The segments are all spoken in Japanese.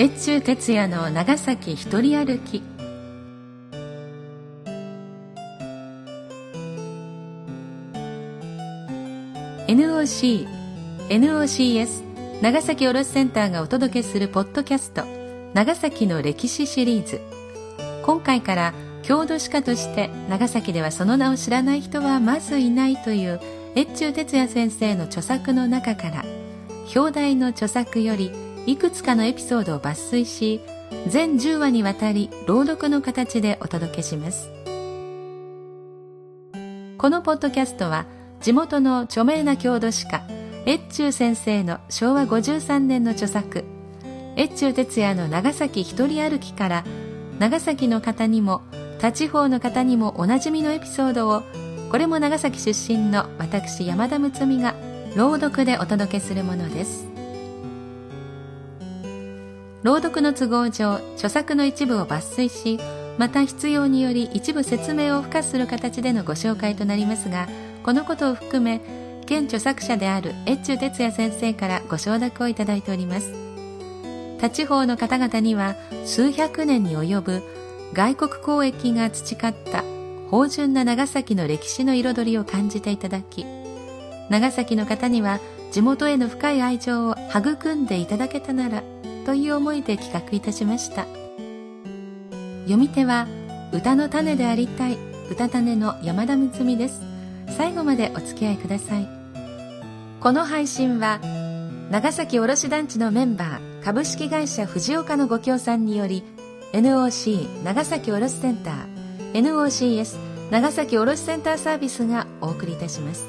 越中哲也の長崎一人歩き「NOC NOCS 長崎卸センターがお届けするポッドキャスト長崎の歴史シリーズ。今回から郷土史家として長崎ではその名を知らない人はまずいないという越中哲也先生の著作の中から表題の著作よりいくつかのエピソードを抜粋し全10話にわたり朗読の形でお届けします。このポッドキャストは地元の著名な郷土史家越中先生の昭和53年の著作越中哲也の長崎一人歩きから長崎の方にも他地方の方にもおなじみのエピソードをこれも長崎出身の私山田睦美が朗読でお届けするものです。朗読の都合上著作の一部を抜粋しまた必要により一部説明を付加する形でのご紹介となりますがこのことを含め現著作者である越中哲也先生からご承諾をいただいております。他地方の方々には数百年に及ぶ外国交易が培った芳醇な長崎の歴史の彩りを感じていただき長崎の方には地元への深い愛情を育んでいただけたならという思いで企画いたしました。読み手は歌の種でありたい歌種の山田睦美です。最後までお付き合いください。この配信は長崎卸団地のメンバー株式会社藤岡のご協賛により NOC 長崎卸センター NOCS 長崎卸センターサービスがお送りいたします。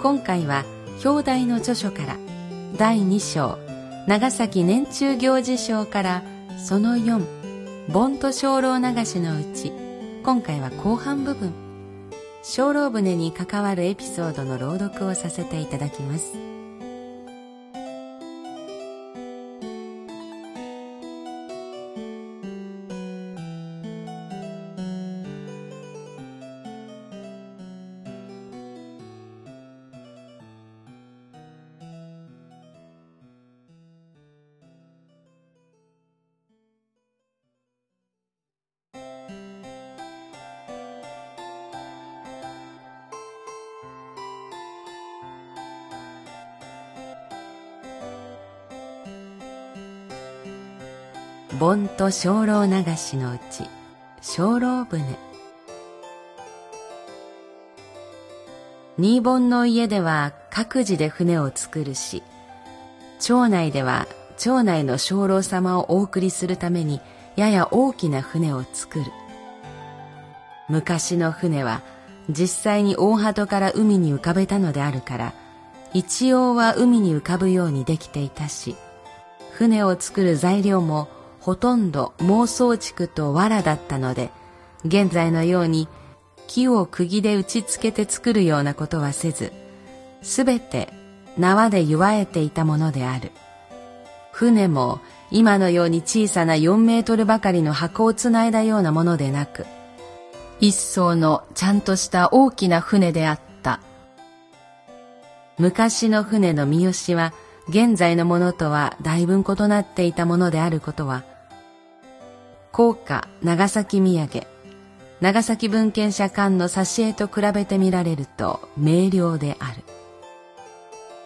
今回は表題の著書から第2章長崎年中行事賞からその4盆と精霊流しのうち今回は後半部分。精霊船に関わるエピソードの朗読をさせていただきます。盆と精霊流しのうち精霊船。新盆の家では各自で船を作るし町内では町内の精霊様をお送りするためにやや大きな船を作る。昔の船は実際に大鳩から海に浮かべたのであるから一応は海に浮かぶようにできていたし船を作る材料もほとんど妄想竹と藁だったので、現在のように木を釘で打ちつけて作るようなことはせず、すべて縄で祝えていたものである。船も今のように小さな4メートルばかりの箱をつないだようなものでなく、一層のちゃんとした大きな船であった。昔の船の三好は現在のものとはだいぶ異なっていたものであることは、高価長崎土産。長崎文献社館の挿絵と比べてみられると明瞭である。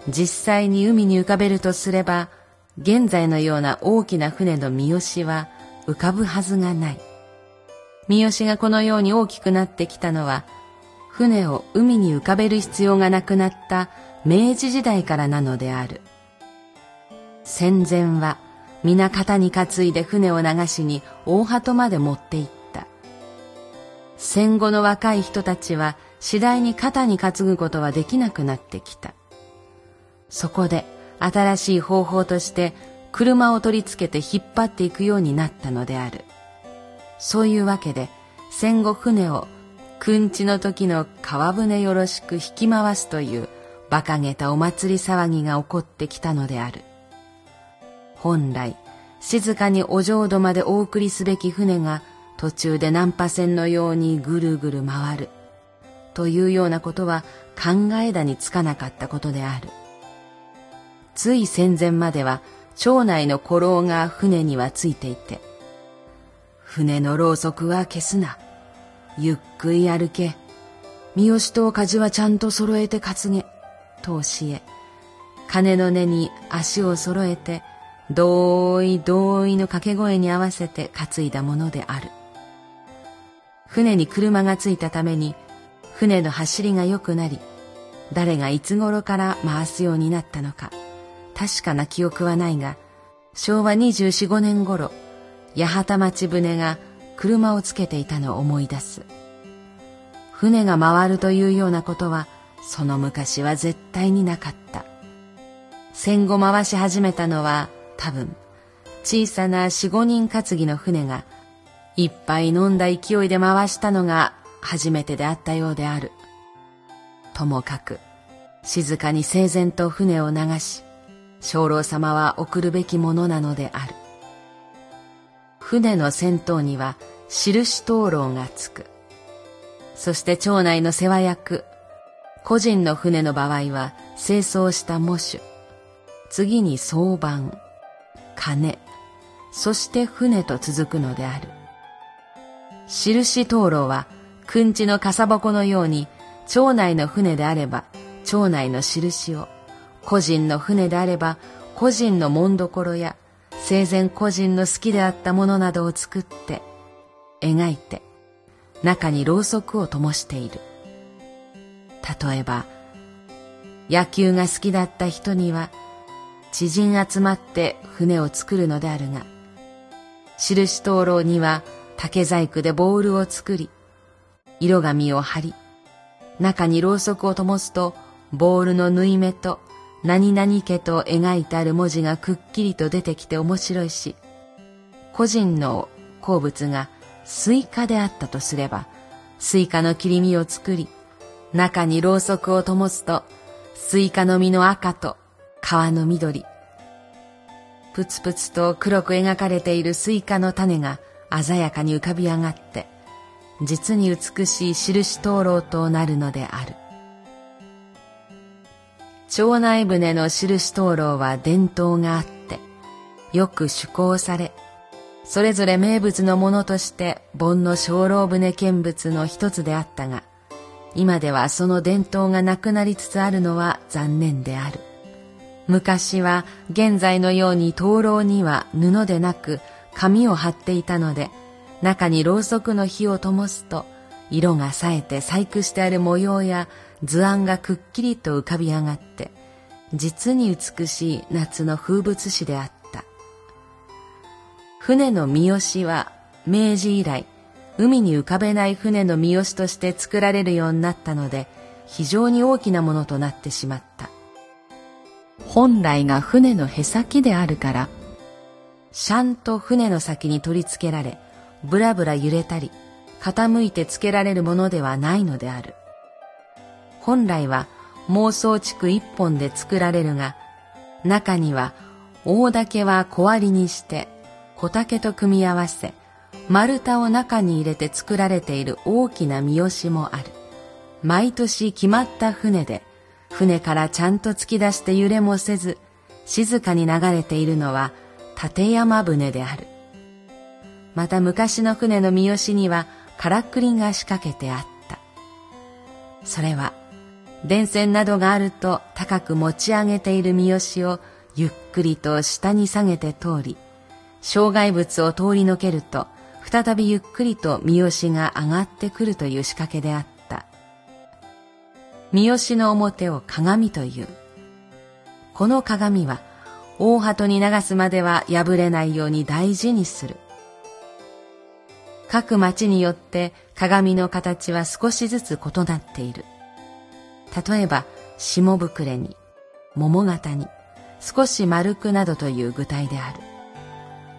実際に海に浮かべるとすれば現在のような大きな船の三好は浮かぶはずがない。三好がこのように大きくなってきたのは船を海に浮かべる必要がなくなった明治時代からなのである。戦前は皆肩に担いで船を流しに大鳩まで持って行った。戦後の若い人たちは次第に肩に担ぐことはできなくなってきた。そこで新しい方法として車を取り付けて引っ張っていくようになったのである。そういうわけで戦後船をくんちの時の川船よろしく引き回すという馬鹿げたお祭り騒ぎが起こってきたのである。本来静かにお浄土までお送りすべき船が途中で難破船のようにぐるぐる回るというようなことは考えだにつかなかったことである。つい戦前までは町内の古老が船にはついていて、船のろうそくは消すな。ゆっくり歩け。三好と梶はちゃんと揃えて担げ。と教え、鐘の音に足を揃えて、同意同意の掛け声に合わせて担いだものである。船に車がついたために、船の走りが良くなり、誰がいつ頃から回すようになったのか、確かな記憶はないが、昭和24、5年頃、八幡町船が車をつけていたのを思い出す。船が回るというようなことは、その昔は絶対になかった。戦後回し始めたのは多分、小さな四五人担ぎの船が、一杯飲んだ勢いで回したのが初めてであったようである。ともかく、静かに整然と船を流し、鐘楼様は送るべきものなのである。船の先頭には印灯籠がつく。そして町内の世話役、個人の船の場合は清掃した喪主、次に相番、金、そして船と続くのである。印灯籠は、くんちのかさぼこのように、町内の船であれば、町内の印を、個人の船であれば、個人の紋所や、生前個人の好きであったものなどを作って、描いて、中にろうそくを灯している。例えば、野球が好きだった人には、知人集まって船を作るのであるが、印灯籠には竹細工でボールを作り、色紙を貼り、中にろうそくを灯すと、ボールの縫い目と何々家と描いてある文字がくっきりと出てきて面白いし、故人の好物がスイカであったとすれば、スイカの切り身を作り、中にろうそくを灯すと、スイカの実の赤と皮の緑、ぷつぷつと黒く描かれているスイカの種が鮮やかに浮かび上がって、実に美しい印灯籠となるのである。町内船の印灯籠は伝統があって、よく趣向され、それぞれ名物のものとして盆の精霊船見物の一つであったが、今ではその伝統がなくなりつつあるのは残念である。昔は現在のように灯籠には布でなく紙を貼っていたので、中にろうそくの火を灯すと、色が冴えて細工してある模様や図案がくっきりと浮かび上がって、実に美しい夏の風物詩であった。船の三好は明治以来、海に浮かべない船の三好として作られるようになったので、非常に大きなものとなってしまった。本来が船のへさきであるから、シャンと船の先に取り付けられ、ぶらぶら揺れたり、傾いてつけられるものではないのである。本来は妄想竹一本で作られるが、中には大竹は小割りにして小竹と組み合わせ、丸太を中に入れて作られている大きな三好もある。毎年決まった船で、船からちゃんと突き出して揺れもせず、静かに流れているのは立山船である。また昔の船の三好にはからくりが仕掛けてあった。それは電線などがあると高く持ち上げている三好をゆっくりと下に下げて通り、障害物を通り抜けると、再びゆっくりと三好が上がってくるという仕掛けであった。三好の表を鏡という。この鏡は、大鳩に流すまでは破れないように大事にする。各町によって鏡の形は少しずつ異なっている。例えば、下膨れに、桃型に、少し丸くなどという具体である。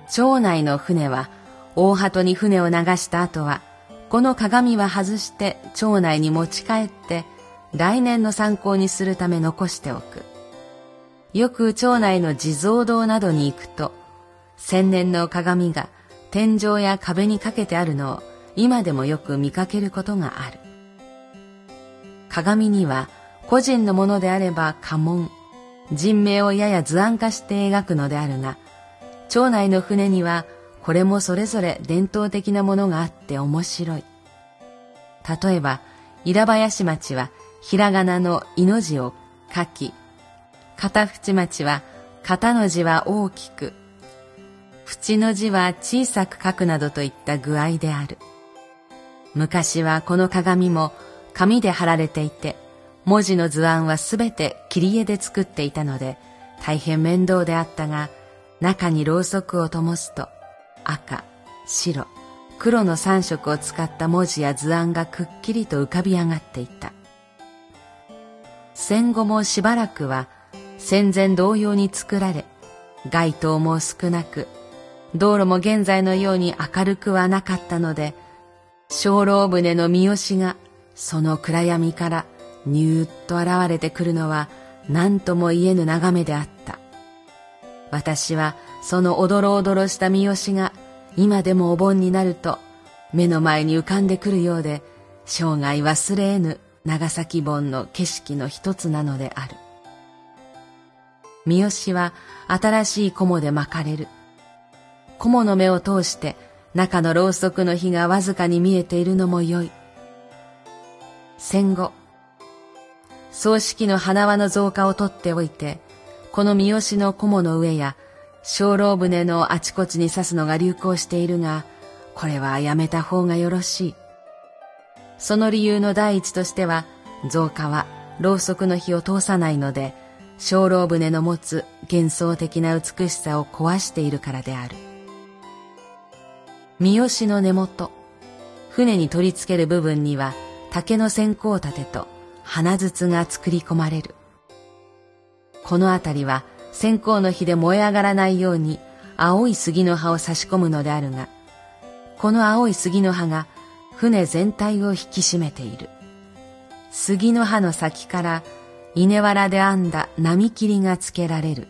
町内の船は、大鳩に船を流した後は、この鏡は外して町内に持ち帰って、来年の参考にするため残しておく。よく町内の地蔵堂などに行くと、千年の鏡が天井や壁にかけてあるのを今でもよく見かけることがある。鏡には個人のものであれば家紋、人名をやや図案化して描くのであるが、町内の船にはこれもそれぞれ伝統的なものがあって面白い。例えば、稲林町はひらがなのいの字を書き、片淵町は片の字は大きく、縁の字は小さく書くなどといった具合である。昔はこの鏡も紙で貼られていて、文字の図案はすべて切り絵で作っていたので、大変面倒であったが、中にろうそくを灯すと、赤、白、黒の三色を使った文字や図案がくっきりと浮かび上がっていた。戦後もしばらくは戦前同様に作られ、街灯も少なく、道路も現在のように明るくはなかったので、鐘楼船の三好がその暗闇からニューッと現れてくるのは何とも言えぬ眺めであった。私はそのおどろおどろした三好が今でもお盆になると目の前に浮かんでくるようで生涯忘れ得ぬ長崎盆の景色の一つなのである。三好は新しい菰で巻かれる。菰の目を通して中のろうそくの火がわずかに見えているのもよい。戦後、葬式の花輪の増加をとっておいて、この三好の菰の上や鐘楼船のあちこちに刺すのが流行しているが、これはやめた方がよろしい。その理由の第一としては、増加はろうそくの火を通さないので、鐘楼船の持つ幻想的な美しさを壊しているからである。三好の根元、船に取り付ける部分には竹の線香立てと花筒が作り込まれる。この辺りは線香の火で燃え上がらないように青い杉の葉を差し込むのであるが、この青い杉の葉が船全体を引き締めている。杉の葉の先から稲わらで編んだ波切りがつけられる。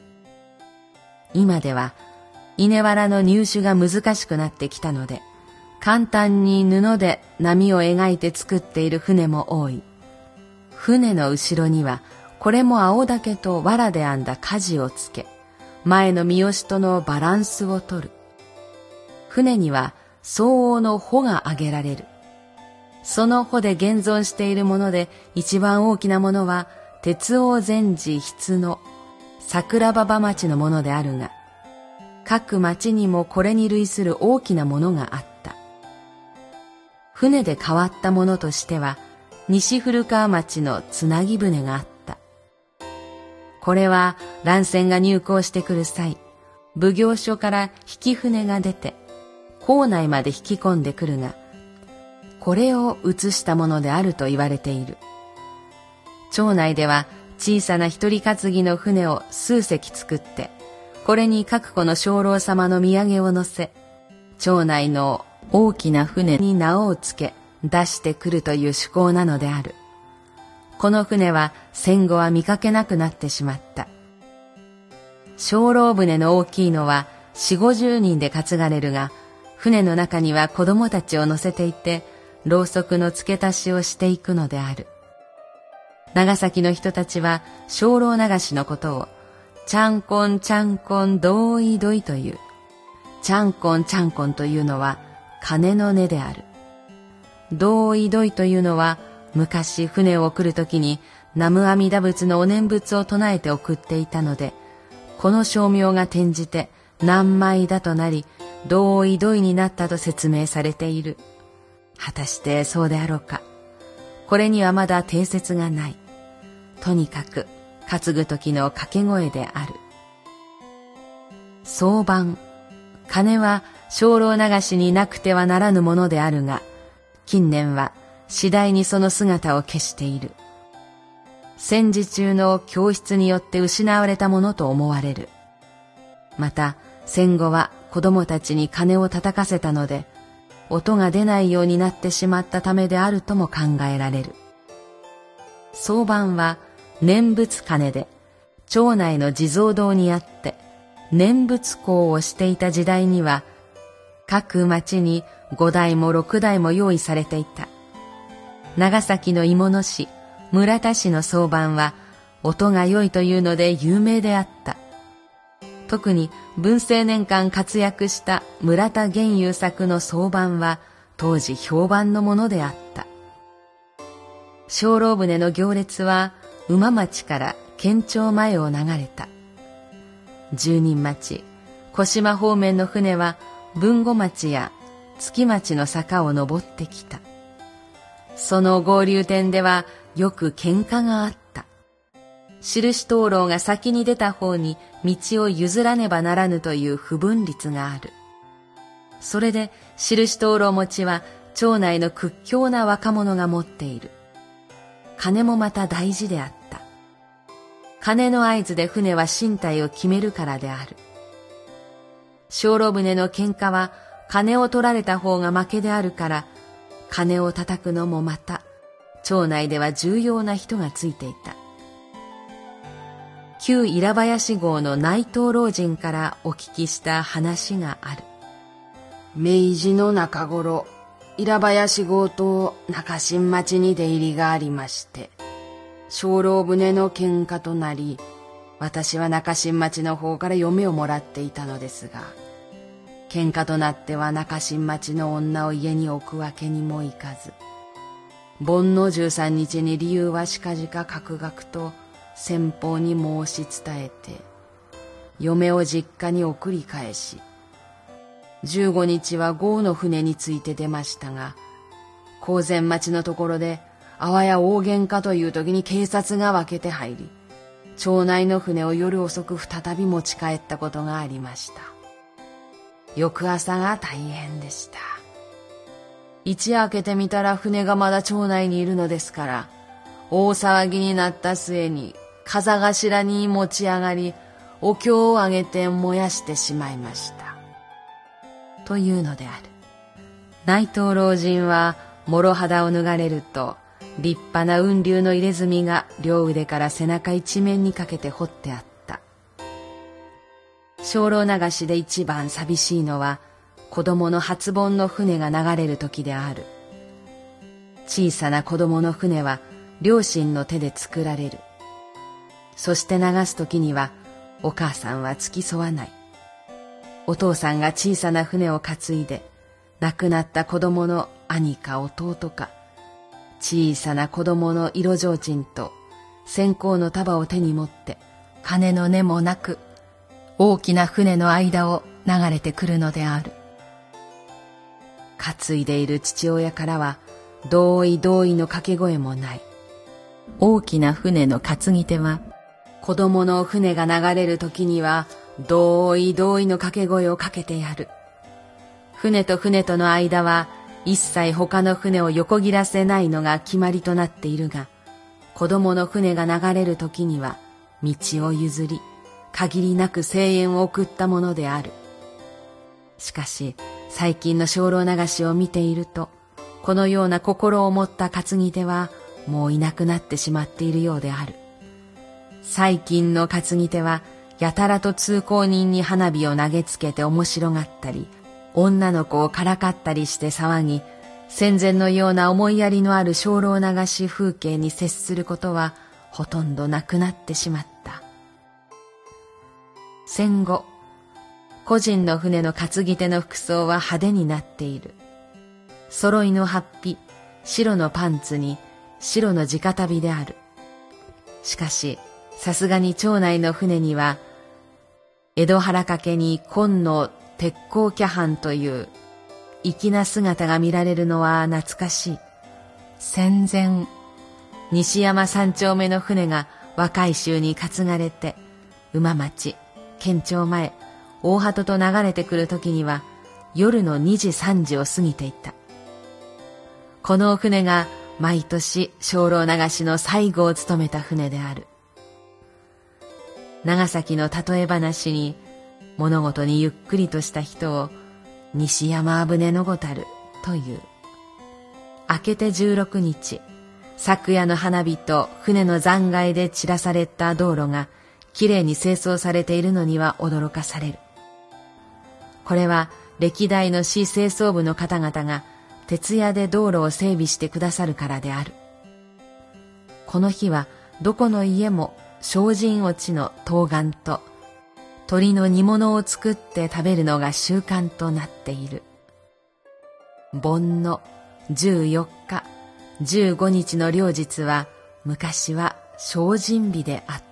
今では稲わらの入手が難しくなってきたので、簡単に布で波を描いて作っている船も多い。船の後ろには、これも青竹と藁で編んだ舵をつけ、前の三好とのバランスをとる。船には相応の帆が挙げられる。その帆で現存しているもので一番大きなものは、鉄王禅寺筆の桜馬場町のものであるが、各町にもこれに類する大きなものがあった。船で変わったものとしては、西古川町のつなぎ船があった。これは乱戦が入港してくる際、奉行所から引き船が出て、港内まで引き込んでくるが、これを移したものであると言われている。町内では小さな一人担ぎの船を数隻作って、これに各子の鐘楼様の土産を乗せ、町内の大きな船に名をつけ出してくるという趣向なのである。この船は戦後は見かけなくなってしまった。鐘楼船の大きいのは四五十人で担がれるが、船の中には子供たちを乗せていて、ろうそくの付け足しをしていくのである。長崎の人たちは鐘楼流しのことをちゃんこんちゃんこんどいどいという。ちゃんこんちゃんこんというのは金の根である。どいどいというのは昔船を送るときに南無阿弥陀仏のお念仏を唱えて送っていたので、この称名が転じて何枚だとなり、どいどいになったと説明されている。果たしてそうであろうか。これにはまだ定説がない。とにかく、担ぐ時の掛け声である。相番、金は精霊流しになくてはならぬものであるが、近年は次第にその姿を消している。戦時中の教室によって失われたものと思われる。また、戦後は子供たちに金を叩かせたので、音が出ないようになってしまったためであるとも考えられる。相番は念仏鐘で、町内の地蔵堂にあって、念仏講をしていた時代には、各町に五台も六台も用意されていた。長崎の芋野市、村田市の相番は、音が良いというので有名であった。特に文政年間活躍した村田玄優作の相番は当時評判のものであった。小老船の行列は馬町から県庁前を流れた。十人町、小島方面の船は文後町や月町の坂を登ってきた。その合流点ではよく喧嘩があった。印灯籠が先に出た方に道を譲らねばならぬという不分率がある。それで印灯籠持ちは町内の屈強な若者が持っている。金もまた大事であった。金の合図で船は身体を決めるからである。小路船の喧嘩は金を取られた方が負けであるから、金を叩くのもまた、町内では重要な人がついていた。旧稲林号の内藤老人からお聞きした話がある。明治の中頃、稲林号と中新町に出入りがありまして、小老船の喧嘩となり、私は中新町の方から嫁をもらっていたのですが、喧嘩となっては中新町の女を家に置くわけにもいかず、盆の十三日に理由は近々各学と先方に申し伝えて、嫁を実家に送り返し、十五日は豪の船について出ましたが、高前町のところで、あわや大喧嘩という時に警察が分けて入り、町内の船を夜遅く再び持ち帰ったことがありました。翌朝が大変でした。一夜明けてみたら船がまだ町内にいるのですから、大騒ぎになった末に風頭に持ち上がり、お経をあげて燃やしてしまいました。というのである。内藤老人は、諸肌を脱がれると、立派な雲流の入れ墨が両腕から背中一面にかけて彫ってあった。精霊流しで一番寂しいのは、子供の初盆の船が流れる時である。小さな子供の船は両親の手で作られる。そして流す時にはお母さんは付き添わない。お父さんが小さな船を担いで亡くなった子供の兄か弟か小さな子供の色提灯と線香の束を手に持って金の根もなく大きな船の間を流れてくるのである。担いでいる父親からは同意同意の掛け声もない。大きな船の担ぎ手は子供の船が流れる時には、同意同意の掛け声をかけてやる。船と船との間は、一切他の船を横切らせないのが決まりとなっているが、子供の船が流れる時には、道を譲り、限りなく声援を送ったものである。しかし、最近の精霊流しを見ていると、このような心を持った担ぎ手は、もういなくなってしまっているようである。最近の担ぎ手は、やたらと通行人に花火を投げつけて面白がったり、女の子をからかったりして騒ぎ、戦前のような思いやりのある精霊流し風景に接することはほとんどなくなってしまった。戦後、個人の船の担ぎ手の服装は派手になっている。揃いのハッピ、白のパンツに白の直旅である。しかし、さすがに町内の船には、江戸原掛けに紺の鉄鋼キャハンという粋な姿が見られるのは懐かしい。戦前、西山三丁目の船が若い衆に担がれて、馬町、県庁前、大鳩と流れてくる時には、夜の2時3時を過ぎていた。この船が毎年精霊流しの最後を務めた船である。長崎の例え話に物事にゆっくりとした人を西山船のごたるという。明けて十六日、昨夜の花火と船の残骸で散らされた道路がきれいに清掃されているのには驚かされる。これは歴代の市清掃部の方々が徹夜で道路を整備してくださるからである。この日はどこの家も精進落ちの冬瓜と鳥の煮物を作って食べるのが習慣となっている。盆の14日、15日の両日は昔は精進日であった。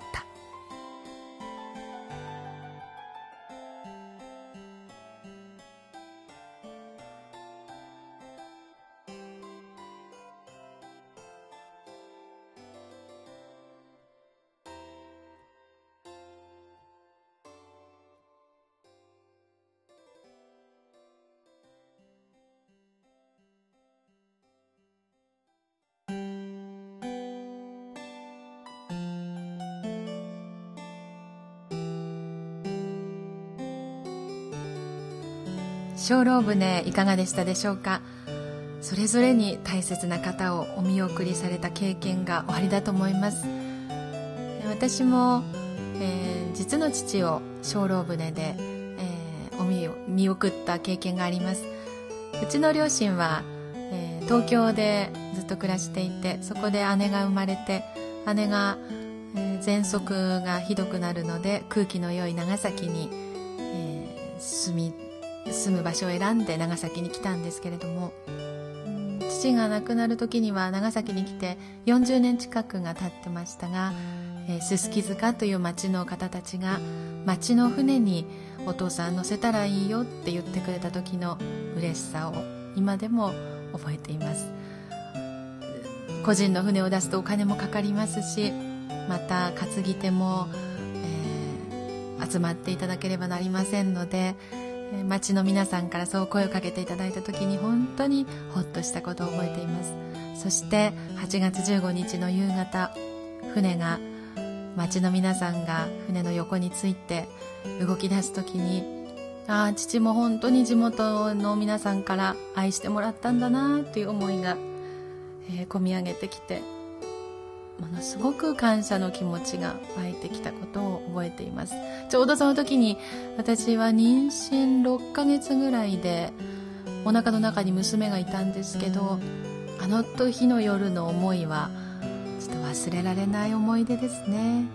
精霊船いかがでしたでしょうか？それぞれに大切な方をお見送りされた経験がおありだと思います。私も、えー、実の父を精霊船で、えー、お見見送った経験があります。うちの両親は、えー、東京でずっと暮らしていてそこで姉が生まれて姉が、えー、喘息がひどくなるので空気の良い長崎に、えー、住み住む場所を選んで長崎に来たんですけれども父が亡くなる時には長崎に来て40年近くが経ってましたがすすき塚という町の方たちが町の船にお父さん乗せたらいいよって言ってくれた時の嬉しさを今でも覚えています。個人の船を出すとお金もかかりますしまた担ぎ手も、えー、集まっていただければなりませんので町の皆さんからそう声をかけていただいた時に本当にほっとしたことを覚えています。そして8月15日の夕方船が町の皆さんが船の横について動き出す時にああ父も本当に地元の皆さんから愛してもらったんだなという思いが、えー、込み上げてきてものすごく感謝の気持ちが湧いてきたことを覚えています。ちょうどその時に私は妊娠6ヶ月ぐらいでお腹の中に娘がいたんですけどあの日の夜の思いはちょっと忘れられない思い出ですね。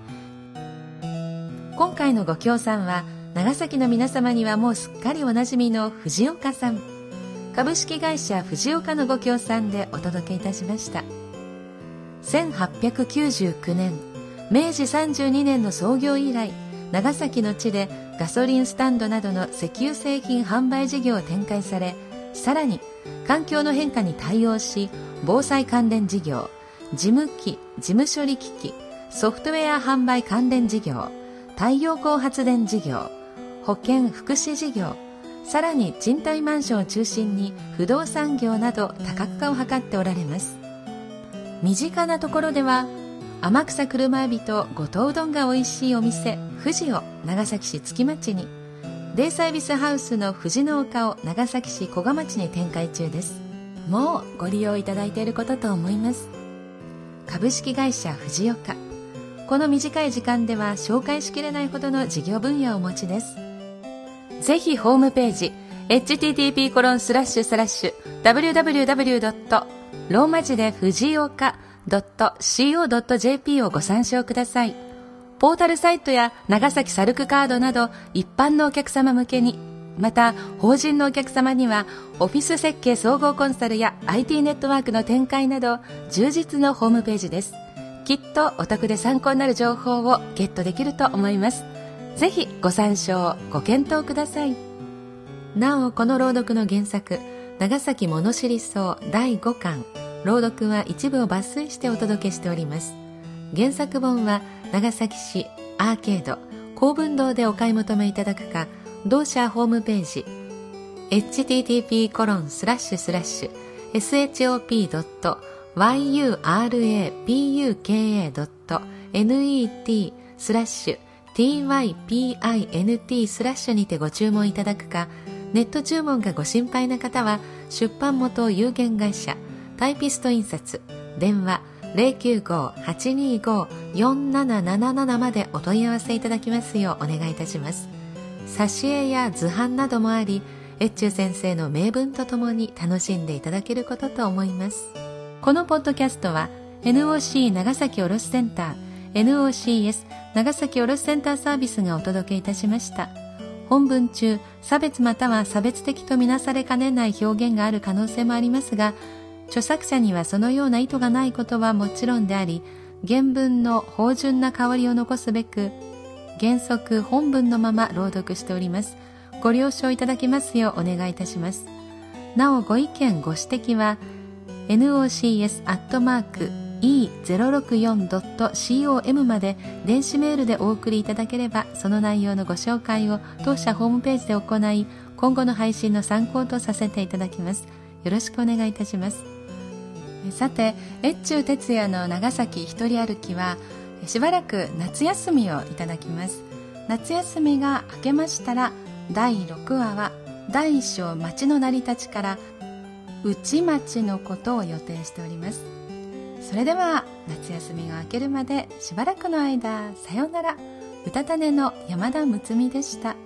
今回のご協賛は長崎の皆様にはもうすっかりおなじみの藤岡さん。株式会社藤岡のご協賛でお届けいたしました。1899年。明治32年の創業以来長崎の地でガソリンスタンドなどの石油製品販売事業を展開されさらに環境の変化に対応し防災関連事業事務機事務処理機器ソフトウェア販売関連事業太陽光発電事業保健福祉事業さらに賃貸マンションを中心に不動産業など多角化を図っておられます。身近なところでは天草車エビと五島うどんが美味しいお店富士を長崎市月町にデイサービスハウスの富士の丘を長崎市古賀町に展開中です。もうご利用いただいていることと思います。株式会社富士岡。この短い時間では紹介しきれないほどの事業分野をお持ちです。ぜひホームページ http コローマ字で藤岡 .co.jp をご参照ください。ポータルサイトや長崎サルクカードなど一般のお客様向けに、また法人のお客様にはオフィス設計総合コンサルや IT ネットワークの展開など充実のホームページです。きっとお得で参考になる情報をゲットできると思います。ぜひご参照、ご検討ください。なお、この朗読の原作、長崎物知り草第5巻。朗読は一部を抜粋してお届けしております。原作本は長崎市アーケード。公文堂でお買い求めいただくか同社ホームページ。http コロンスラッシュスラッシュ。shop.yurapuka.net スラッシュ typint スラッシュにてご注文いただくかネット注文がご心配な方は出版元有限会社タイピスト印刷電話095-825-4777までお問い合わせいただきますようお願いいたします。挿絵や図版などもあり越中先生の名文とともに楽しんでいただけることと思います。このポッドキャストは NOC 長崎卸センター NOCS 長崎卸センターサービスがお届けいたしました。本文中差別または差別的とみなされかねない表現がある可能性もありますが著作者にはそのような意図がないことはもちろんであり原文の芳醇な香りを残すべく原則本文のまま朗読しております。ご了承いただきますようお願いいたします。なおご意見ご指摘は nocs@ e064.com まで電子メールでお送りいただければその内容のご紹介を当社ホームページで行い今後の配信の参考とさせていただきます。よろしくお願いいたします。さて越中哲也の長崎一人歩きはしばらく夏休みをいただきます。夏休みが明けましたら第6話は大小町の成り立ちから内町のことを予定しております。それでは夏休みが明けるまでしばらくの間さようならうたた寝の山田睦美でした。